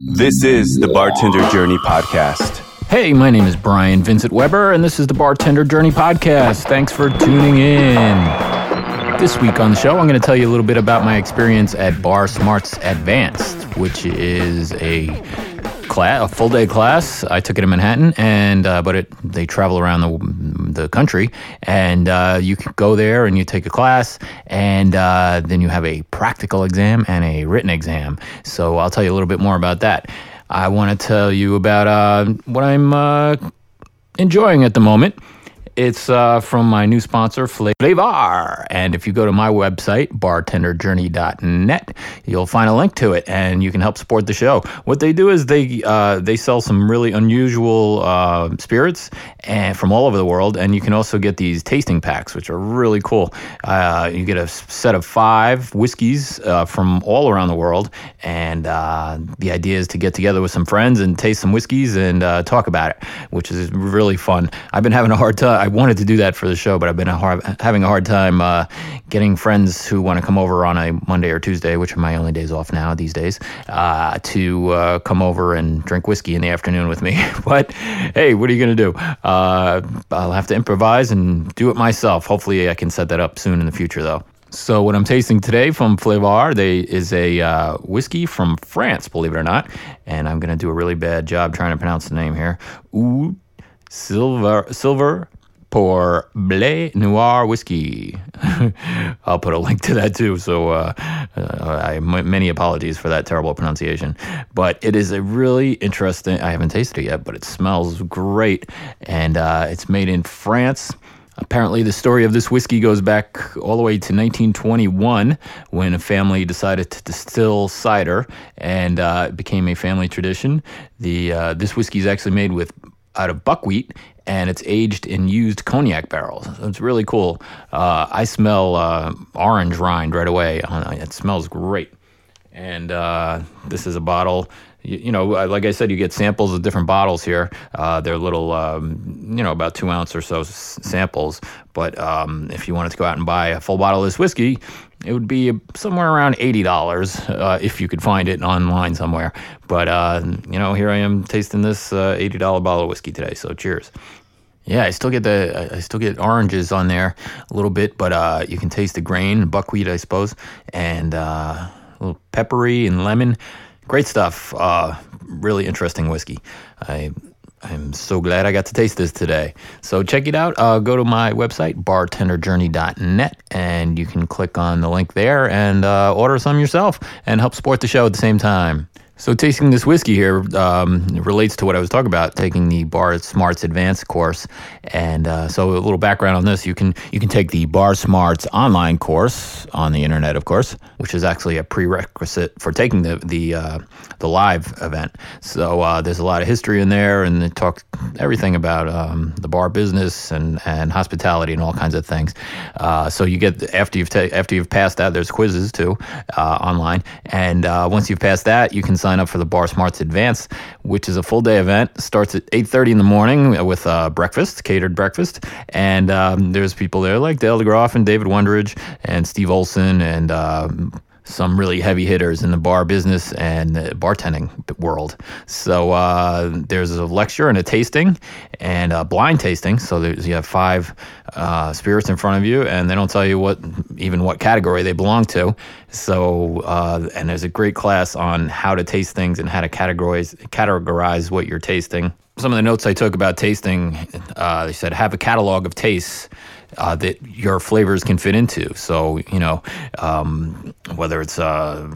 This is the Bartender Journey Podcast. Hey, my name is Brian Vincent Weber, and this is the Bartender Journey Podcast. Thanks for tuning in. This week on the show, I'm going to tell you a little bit about my experience at Bar Smarts Advanced, which is a class, a full day class. I took it in Manhattan, and uh, but it they travel around the the country, and uh, you can go there and you take a class, and uh, then you have a practical exam and a written exam. So I'll tell you a little bit more about that. I want to tell you about uh, what I'm uh, enjoying at the moment. It's uh, from my new sponsor, Flaviar. And if you go to my website, bartenderjourney.net, you'll find a link to it and you can help support the show. What they do is they uh, they sell some really unusual uh, spirits and from all over the world. And you can also get these tasting packs, which are really cool. Uh, you get a set of five whiskeys uh, from all around the world. And uh, the idea is to get together with some friends and taste some whiskeys and talk about it, which is really fun. I've been having a hard time. I wanted to do that for the show, but I've been a hard, having a hard time uh, getting friends who want to come over on a Monday or Tuesday, which are my only days off now these days, uh, to uh, come over and drink whiskey in the afternoon with me. but hey, what are you going to do? Uh, I'll have to improvise and do it myself. Hopefully, I can set that up soon in the future, though. So what I'm tasting today from Flaviar, they is a uh, whiskey from France, believe it or not, and I'm gonna do a really bad job trying to pronounce the name here. Ooh, silver, silver pour Blé Noir whiskey. I'll put a link to that too. So uh, uh, I many apologies for that terrible pronunciation, but it is a really interesting. I haven't tasted it yet, but it smells great, and uh, it's made in France. Apparently, the story of this whiskey goes back all the way to 1921 when a family decided to distill cider, and uh, it became a family tradition. The uh, this whiskey is actually made with out of buckwheat and it's aged in used cognac barrels. It's really cool. Uh, I smell uh, orange rind right away. It smells great. And uh, this is a bottle. You, you, know, like I said, you get samples of different bottles here. Uh, they're little, um, you know, about two ounce or so s- samples. But um, if you wanted to go out and buy a full bottle of this whiskey, it would be somewhere around eighty dollars uh, if you could find it online somewhere. But uh, you know, here I am tasting this uh, eighty dollar bottle of whiskey today. So cheers. Yeah, I still get the I still get oranges on there a little bit, but uh, you can taste the grain, buckwheat, I suppose, and uh, a little peppery and lemon. Great stuff. Uh, really interesting whiskey. I I'm so glad I got to taste this today. So check it out. Uh, go to my website, bartenderjourney.net, and you can click on the link there and uh, order some yourself and help support the show at the same time. So tasting this whiskey here um, relates to what I was talking about, taking the Bar Smarts Advanced course. And uh, so a little background on this: you can you can take the Bar Smarts online course on the internet, of course, which is actually a prerequisite for taking the the uh, the live event. So uh, there's a lot of history in there, and it talks everything about um, the bar business and, and hospitality and all kinds of things. Uh, so you get after you've ta- after you've passed that, there's quizzes too uh, online, and uh, once you've passed that, you can sign up for the Bar Smarts Advance, which is a full day event. Starts at 8:30 in the morning with uh, breakfast, catered breakfast, and um, there's people there like Dale DeGroff and David Wondrich and Steve Olson and. Um, some really heavy hitters in the bar business and the bartending world. So uh, there's a lecture and a tasting and a blind tasting. So you have five uh, spirits in front of you, and they don't tell you what even what category they belong to. So uh, and there's a great class on how to taste things and how to categorize categorize what you're tasting. Some of the notes I took about tasting, uh, they said have a catalog of tastes uh, that your flavors can fit into. So, you know, um, whether it's uh,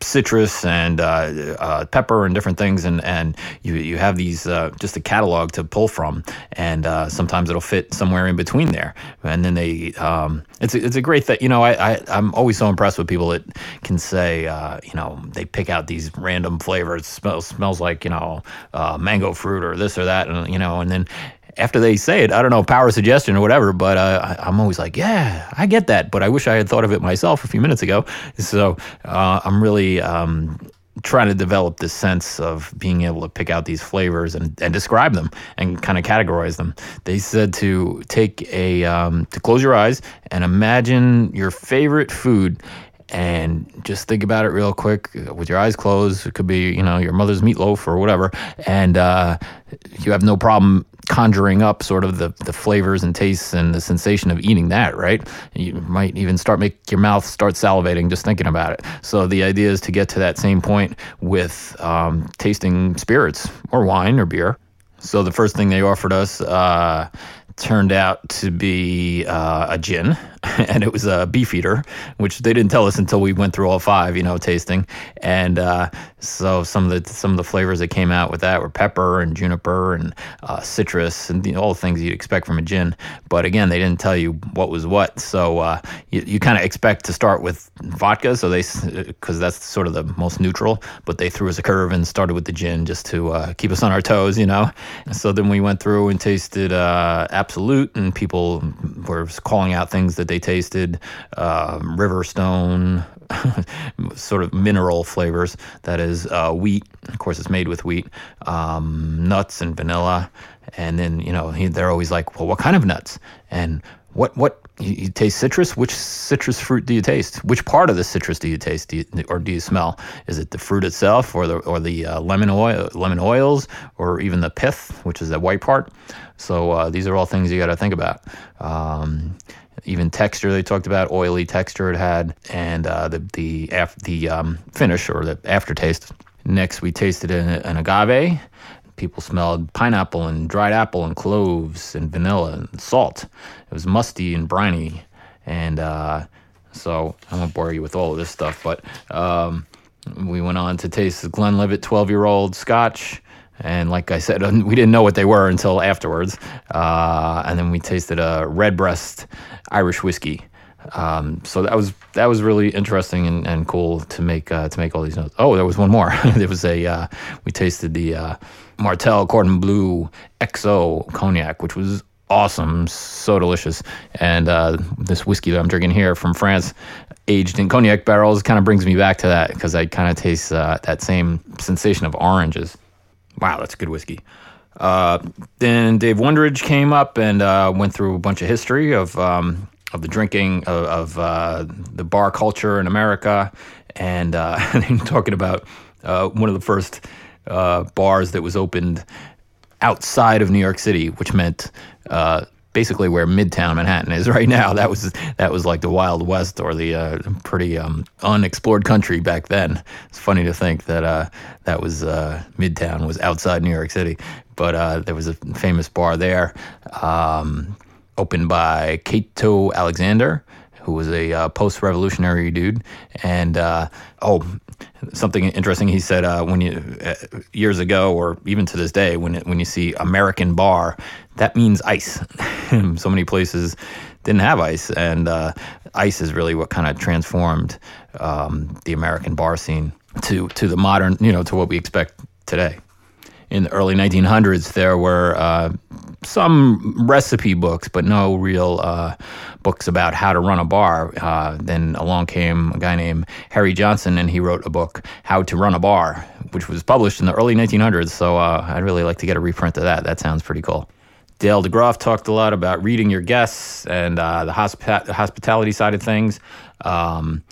citrus and uh, uh pepper and different things, and, and you, you have these uh, just a catalog to pull from, and uh, sometimes it'll fit somewhere in between there. And then they, um, it's, a, it's a great thing. You know, I, I, I'm always so impressed with people that can say, you know, they pick out these random flavors, smells, smells like, you know, mango fruit or this or that, and, you know, and then after they say it, I don't know, power suggestion or whatever, but uh, I, am always like, yeah, I get that, but I wish I had thought of it myself a few minutes ago. So uh, I'm really um, trying to develop this sense of being able to pick out these flavors and, and describe them and kind of categorize them. They said to take a, um, to close your eyes and imagine your favorite food and just think about it real quick with your eyes closed. It could be, you know, your mother's meatloaf or whatever, and uh, you have no problem conjuring up sort of the, the flavors and tastes and the sensation of eating that, right? You might even start make your mouth start salivating just thinking about it. So the idea is to get to that same point with um, tasting spirits or wine or beer. So the first thing they offered us uh, turned out to be uh, a gin, and it was a Beefeater, which they didn't tell us until we went through all five, you know, tasting. And uh, so some of the some of the flavors that came out with that were pepper and juniper and uh, citrus and you know, all the things you'd expect from a gin. But again, they didn't tell you what was what, so uh, you, you kind of expect to start with vodka, so they because that's sort of the most neutral. But they threw us a curve and started with the gin just to uh, keep us on our toes, you know. So then we went through and tasted uh, Absolut, and people were calling out things that they tasted uh, Riverstone, sort of mineral flavors. That is uh, wheat. Of course, it's made with wheat, um, nuts and vanilla. And then you know he, they're always like, well, what kind of nuts? And what what you, taste citrus? Which citrus fruit do you taste? Which part of the citrus do you taste, do you, or do you smell? Is it the fruit itself, or the or the uh, lemon oil, lemon oils, or even the pith, which is that white part? So uh, these are all things you got to think about. Um, even texture they talked about, oily texture it had, and uh, the the af- the um, finish or the aftertaste. Next, we tasted an, an agave. People smelled pineapple and dried apple and cloves and vanilla and salt. It was musty and briny, and uh, so I won't bore you with all of this stuff. But um, we went on to taste the Glenlivet 12 year old Scotch. And like I said, we didn't know what they were until afterwards. Uh, and then we tasted a Redbreast Irish whiskey. Um, so that was that was really interesting and, and cool to make uh, to make all these notes. Oh, there was one more. there was a uh, we tasted the uh, Martell Cordon Bleu XO cognac, which was awesome, so delicious. And uh, this whiskey that I'm drinking here from France, aged in cognac barrels, kind of brings me back to that because I kind of taste uh, that same sensation of oranges. Wow, that's good whiskey. Uh, then Dave Wondrich came up and uh, went through a bunch of history of um, of the drinking of, of uh, the bar culture in America, and, uh, talking about uh, one of the first uh, bars that was opened outside of New York City, which meant basically where Midtown Manhattan is right now. That was that was like the Wild West or the uh, pretty um, unexplored country back then. It's funny to think that uh, that was uh, Midtown was outside New York City, but uh, there was a famous bar there, um, opened by Cato Alexander. Who was a uh, post-revolutionary dude, and uh, oh, something interesting he said uh, when you uh, years ago or even to this day when when you see American bar that means ice. So many places didn't have ice. And uh, ice is really what kind of transformed um, the American bar scene to to the modern you know to what we expect today in the early 1900s there were uh, some recipe books, but no real uh, books about how to run a bar. Uh, then along came a guy named Harry Johnson, and he wrote a book, How to Run a Bar, which was published in the early 1900s. So uh, I'd really like to get a reprint of that. That sounds pretty cool. Dale DeGroff talked a lot about reading your guests and uh, the hosp- hospitality side of things. Um,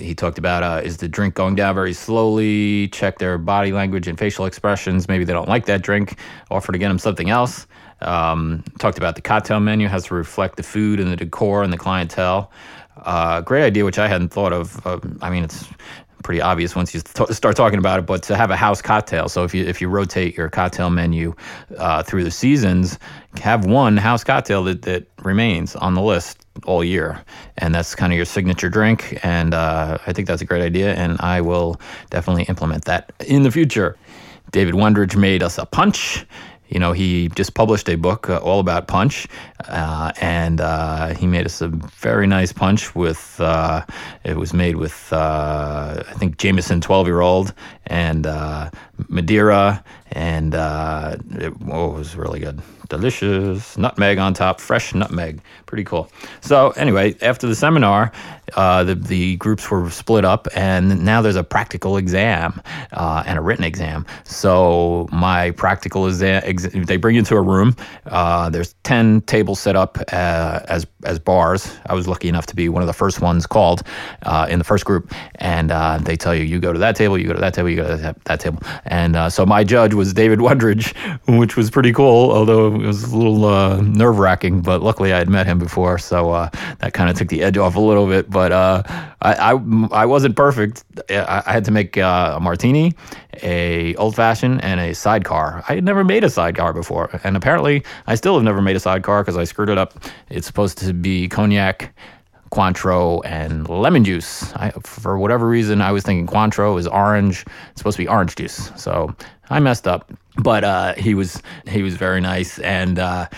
he talked about uh, is the drink going down very slowly? Check their body language and facial expressions. Maybe they don't like that drink. Offer to get them something else. Um, talked about the cocktail menu has to reflect the food and the decor and the clientele. Uh, great idea, which I hadn't thought of. Uh, I mean, it's pretty obvious once you t- start talking about it, but to have a house cocktail. So if you if you rotate your cocktail menu uh, through the seasons, have one house cocktail that, that remains on the list all year, and that's kind of your signature drink. And uh, I think that's a great idea, and I will definitely implement that in the future. David Wondrich made us a punch you know, he just published a book uh, all about punch, uh, and uh, he made us a very nice punch with. Uh, it was made with uh, I think Jameson twelve year old and uh, Madeira, and uh, it, oh, it was really good delicious nutmeg on top, fresh nutmeg. Pretty cool. So anyway, after the seminar, uh, the the groups were split up, and now there's a practical exam uh, and a written exam. So my practical exam, ex- they bring you into a room. Uh, there's ten tables set up uh, as as bars. I was lucky enough to be one of the first ones called in the first group, and they tell you you go to that table, you go to that table, you go to that, that table. And so my judge was David Wondrich, which was pretty cool, although it was a little uh, nerve wracking, but luckily I had met him before, so uh, that kind of took the edge off a little bit. But uh, I, I, I wasn't perfect. I, I had to make uh, a martini, a old fashioned, and a sidecar. I had never made a sidecar before, and apparently I still have never made a sidecar because I screwed it up. It's supposed to be cognac. Cointreau and lemon juice. I, for whatever reason, I was thinking Cointreau is orange. It's supposed to be orange juice. So I messed up but uh, he was he was very nice. And uh,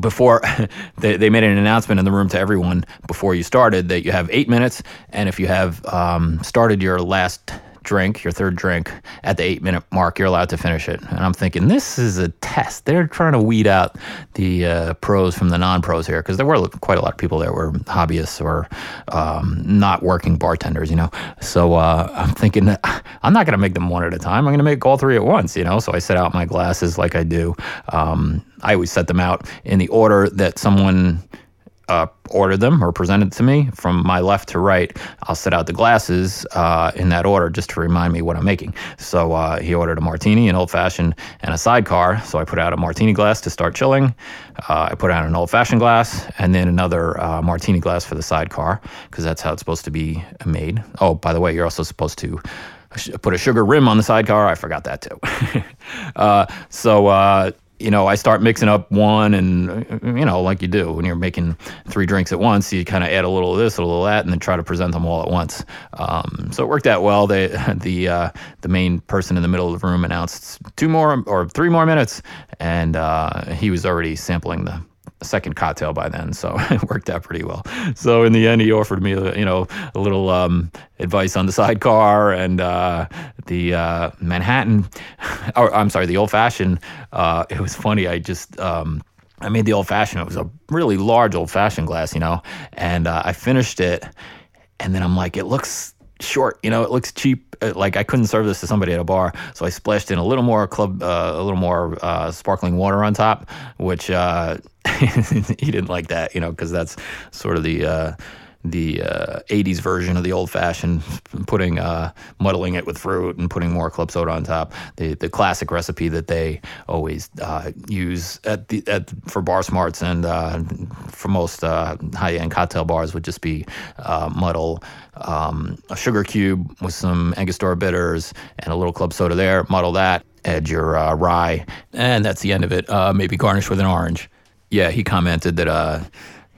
before they, they made an announcement in the room to everyone before you started that you have eight minutes, and if you have um, started your last drink, your third drink, at the eight minute mark, you're allowed to finish it. And I'm thinking, this is a test. They're trying to weed out the uh, pros from the non pros here because there were quite a lot of people that were hobbyists or um, not working bartenders, you know. So uh, I'm thinking, I'm not going to make them one at a time. I'm going to make all three at once, you know. So I set out my glasses like I do. Um, I always set them out in the order that someone uh, ordered them or presented to me from my left to right. I'll set out the glasses uh, in that order just to remind me what I'm making. So uh, he ordered a martini, an old fashioned, and a sidecar. So I put out a martini glass to start chilling. Uh, I put out an old fashioned glass and then another uh, martini glass for the sidecar because that's how it's supposed to be made. Oh, by the way, you're also supposed to put a sugar rim on the sidecar. I forgot that too. uh, so uh, you know, I start mixing up one and, you know, like you do when you're making three drinks at once, you kind of add a little of this, a little of that, and then try to present them all at once. Um, so it worked out well. They, the, uh, the main person in the middle of the room announced two more or three more minutes, and uh, he was already sampling the, second cocktail by then, so it worked out pretty well. So in the end, he offered me, you know, a little um, advice on the sidecar and uh, the uh, Manhattan, or I'm sorry, the old fashioned. Uh, it was funny. I just. Um, I made the old fashioned. It was a really large old fashioned glass, you know, and uh, I finished it, and then I'm like, it looks short, you know, it looks cheap. Uh, like I couldn't serve this to somebody at a bar, so I splashed in a little more club, uh, a little more uh, sparkling water on top, which uh, he didn't like that, you know, because that's sort of the uh, the uh, 80s version of the old fashioned, putting uh, muddling it with fruit and putting more club soda on top. The the classic recipe that they always uh, use at the at for bar smarts and uh, for most uh, high end cocktail bars would just be uh, muddle um, a sugar cube with some Angostura bitters and a little club soda there. Muddle that. Add your rye, and that's the end of it. maybe garnish with an orange. Yeah, he commented that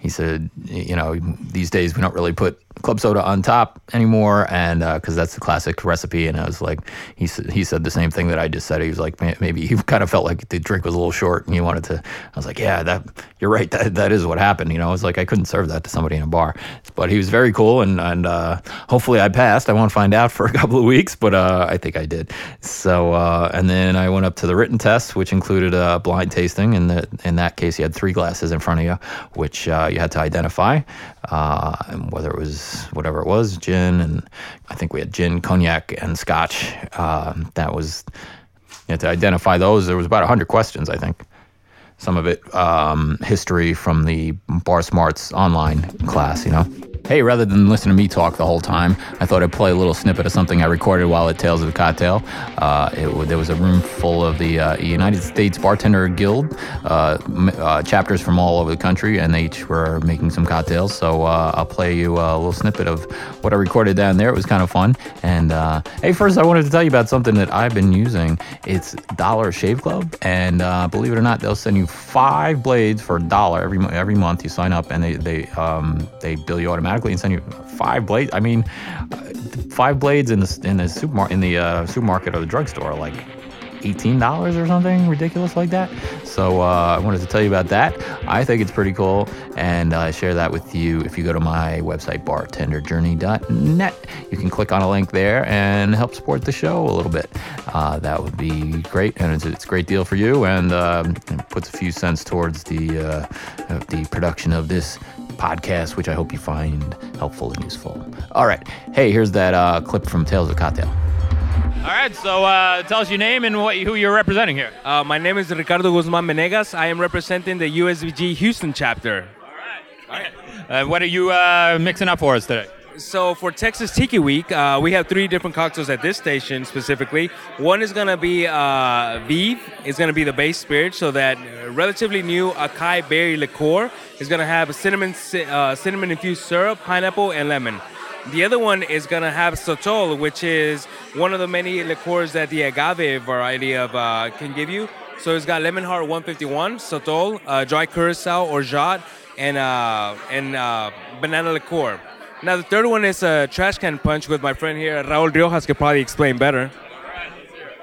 he said, you know, these days we don't really put club soda on top anymore, and because uh, that's the classic recipe. And I was like, he he said the same thing that I just said. He was like, maybe he kind of felt like the drink was a little short, and he wanted to. I was like, yeah, that you're right. That that is what happened. You know, I was like, I couldn't serve that to somebody in a bar, but he was very cool, and and uh, hopefully I passed. I won't find out for a couple of weeks, but uh, I think I did. So uh, and then I went up to the written test, which included a blind tasting. And in that case, you had three glasses in front of you, which uh, you had to identify uh, whether it was whatever it was, gin, and I think we had gin, cognac, and scotch. Uh, that was you had to identify those. There was about hundred questions, I think. Some of it um, history from the Bar Smarts online class, you know hey, rather than listen to me talk the whole time, I thought I'd play a little snippet of something I recorded while at Tales of the Cocktail. Uh, it, there was a room full of the uh, United States Bartender Guild uh, uh, chapters from all over the country, and they each were making some cocktails. So uh, I'll play you a little snippet of what I recorded down there. It was kind of fun. And uh, hey, first, I wanted to tell you about something that I've been using. It's Dollar Shave Club, and believe it or not, they'll send you five blades for a dollar every every month. You sign up, and they they um, they bill you automatically automatically and send you five blades. I mean, five blades in the in the supermarket in the uh, supermarket or the drugstore, are like $18 or something ridiculous like that. So uh, I wanted to tell you about that. I think it's pretty cool, and I share that with you if you go to my website, bartenderjourney.net. You can click on a link there and help support the show a little bit. Uh, that would be great, and it's, it's, a great deal for you, and um, puts a few cents towards the uh, the production of this podcast, which I hope you find helpful and useful. All right, hey, here's that uh, clip from Tales of Cocktail. All right, so uh, tell us your name and what, who you're representing here. Uh, my name is Ricardo Guzman Menegas. I am representing the USBG Houston chapter. All right. Uh, what are you uh, mixing up for us today? So for Texas Tiki Week, uh, we have three different cocktails at this station specifically. One is going to be uh, VeeV. It's going to be the base spirit, so that relatively new acai berry liqueur is going to have a cinnamon uh, cinnamon infused syrup, pineapple, and lemon. The other one is going to have Sotol, which is one of the many liqueurs that the agave variety of uh, can give you. So it's got Lemon Hart 151, Sotol, uh, dry curacao orgeat, and uh, and banana liqueur. Now the third one is a trash can punch with my friend here, Raul Riojas, could probably explain better.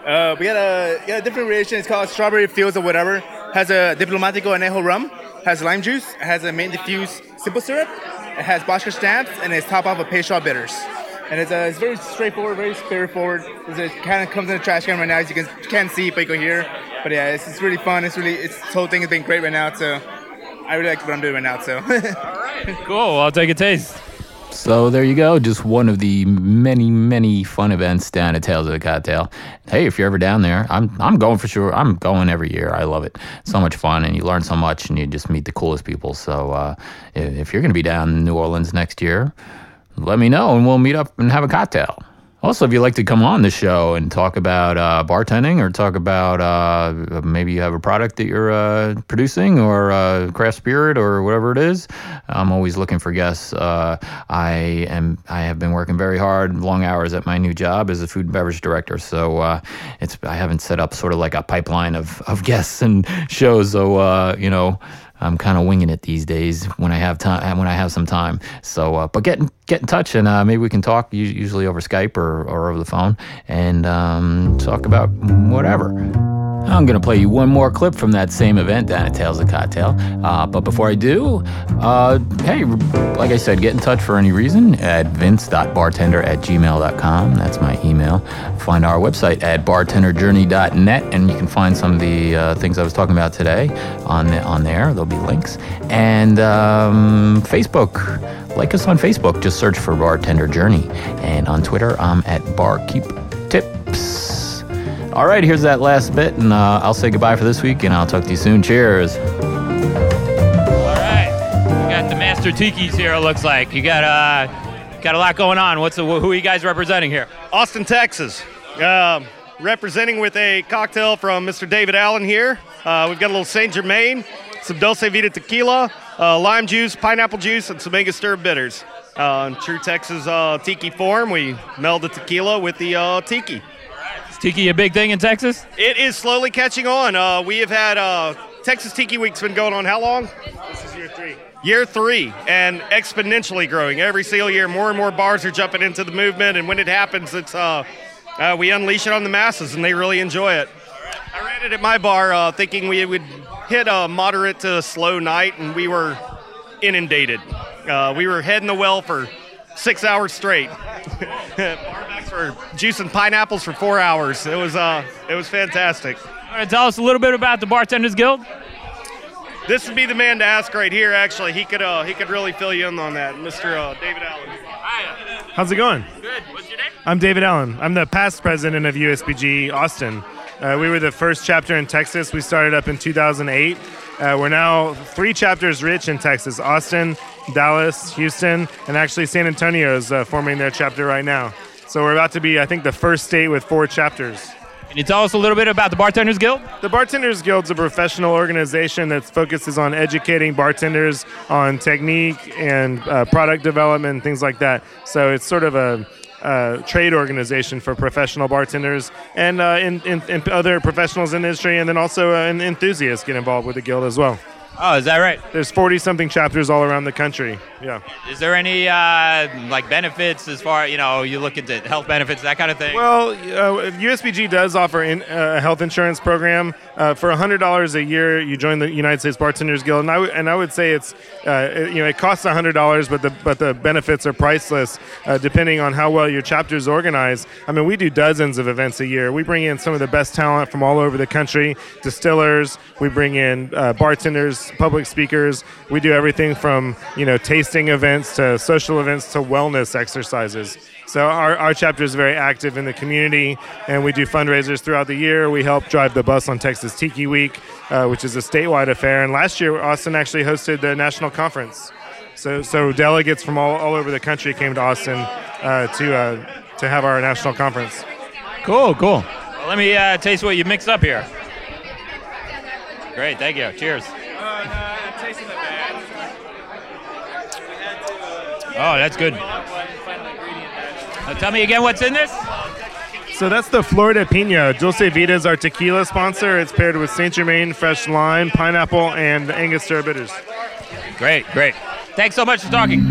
Uh, we got a, got a different variation. It's called Strawberry Fields or whatever. Has a Diplomatico Anejo rum. Has lime juice. Has a main diffuse simple syrup. It has vodka stamps and it's top off of Peychaud bitters. And it's, uh, it's very straightforward, very straightforward. It kind of comes in a trash can right now, as you can can't see, but you can hear. But yeah, it's, it's really fun. It's really it's, this whole thing has been great right now. So I really like what I'm doing right now. So. All right. Cool. I'll take a taste. So there you go, just one of the many, many fun events down at Tales of the Cocktail. Hey, if you're ever down there, I'm I'm going for sure. I'm going every year. I love it. So much fun, and you learn so much, and you just meet the coolest people. So uh, if you're going to be down in New Orleans next year, let me know, and we'll meet up and have a cocktail. Also, if you'd like to come on the show and talk about uh, bartending or talk about uh, maybe you have a product that you're uh, producing or uh, craft spirit or whatever it is, I'm always looking for guests. Uh, I am I have been working very hard, long hours at my new job as a food and beverage director. So uh, it's I haven't set up sort of like a pipeline of, of guests and shows. So you know. I'm kind of winging it these days when I have time. When I have some time, so uh, but get get in touch and uh, maybe we can talk usually over Skype or, or over the phone and um, talk about whatever. I'm going to play you one more clip from that same event down at Tales of Cocktail. Uh, but before I do, uh, hey, like I said, get in touch for any reason at vince.bartender at gmail.com. That's my email. Find our website at bartenderjourney.net, and you can find some of the uh, things I was talking about today on, the, on there. There'll be links. And um, Facebook. Like us on Facebook. Just search for Bartender Journey. And on Twitter, I'm at Barkeep Tips. All right, here's that last bit, and uh, I'll say goodbye for this week, and I'll talk to you soon. Cheers. All right, we got the Master Tikis here. It looks like you got uh, got a lot going on. What's the, who are you guys representing here? Austin, Texas. Uh, representing with a cocktail from Mr. David Allen here. Uh, we've got a little Saint Germain, some Dulce Vida tequila, uh, lime juice, pineapple juice, and some Angostura bitters. Uh, in true Texas uh, tiki form, we meld the tequila with the uh, tiki. Tiki a big thing in Texas? It is slowly catching on. Uh, we have had uh, Texas Tiki Week's been going on how long? This is year three. Year three, and exponentially growing. Every single year, more and more bars are jumping into the movement, and when it happens, it's uh, uh we unleash it on the masses, and they really enjoy it. I ran it at my bar uh, thinking we would hit a moderate to slow night, and we were inundated. Uh, we were heading the well for six hours straight. Barbacks for juicing pineapples for four hours. It was uh, it was fantastic. All right, tell us a little bit about the Bartenders Guild. This would be the man to ask right here. Actually, he could uh, he could really fill you in on that, Mr. Uh, David Allen. Hi. How's it going? Good. What's your name? I'm David Allen. I'm the past president of USBG Austin. Uh, we were the first chapter in Texas. We started up in 2008. Uh, we're now three chapters rich in Texas Austin, Dallas, Houston, and actually San Antonio is uh, forming their chapter right now. So we're about to be, I think, the first state with four chapters. Can you tell us a little bit about the Bartenders Guild? The Bartenders Guild is a professional organization that focuses on educating bartenders on technique and uh, product development and things like that. So it's sort of a uh, trade organization for professional bartenders and uh, in, in, in, other professionals in the industry, and then also uh, enthusiasts get involved with the guild as well. Oh, is that right? There's 40 something chapters all around the country. Yeah. Is there any uh, like benefits as far you know you look into health benefits that kind of thing? Well, uh, USBG does offer in, uh, a health insurance program. Uh, for $100 a year, you join the United States Bartenders Guild, and I, w- and I would say it's uh, it- you know it costs $100, but the but the benefits are priceless uh, depending on how well your chapter is organized. I mean, we do dozens of events a year. We bring in some of the best talent from all over the country, distillers. We bring in uh, bartenders, public speakers. We do everything from you know tasting events to social events to wellness exercises. So our, our chapter is very active in the community, and we do fundraisers throughout the year. We help drive the bus on Texas Tiki Week, uh, which is a statewide affair. And last year, Austin actually hosted the national conference. So, so delegates from all, all over the country came to Austin uh, to uh, to have our national conference. Cool, cool. Well, let me uh, taste what you mixed up here. Great, thank you. Cheers. Oh, that's good. Uh, tell me again what's in this? So that's the Florida Pina. Dulce Vida is our tequila sponsor. It's paired with Saint Germain, fresh lime, pineapple, and Angostura bitters. Great, great. Thanks so much for talking.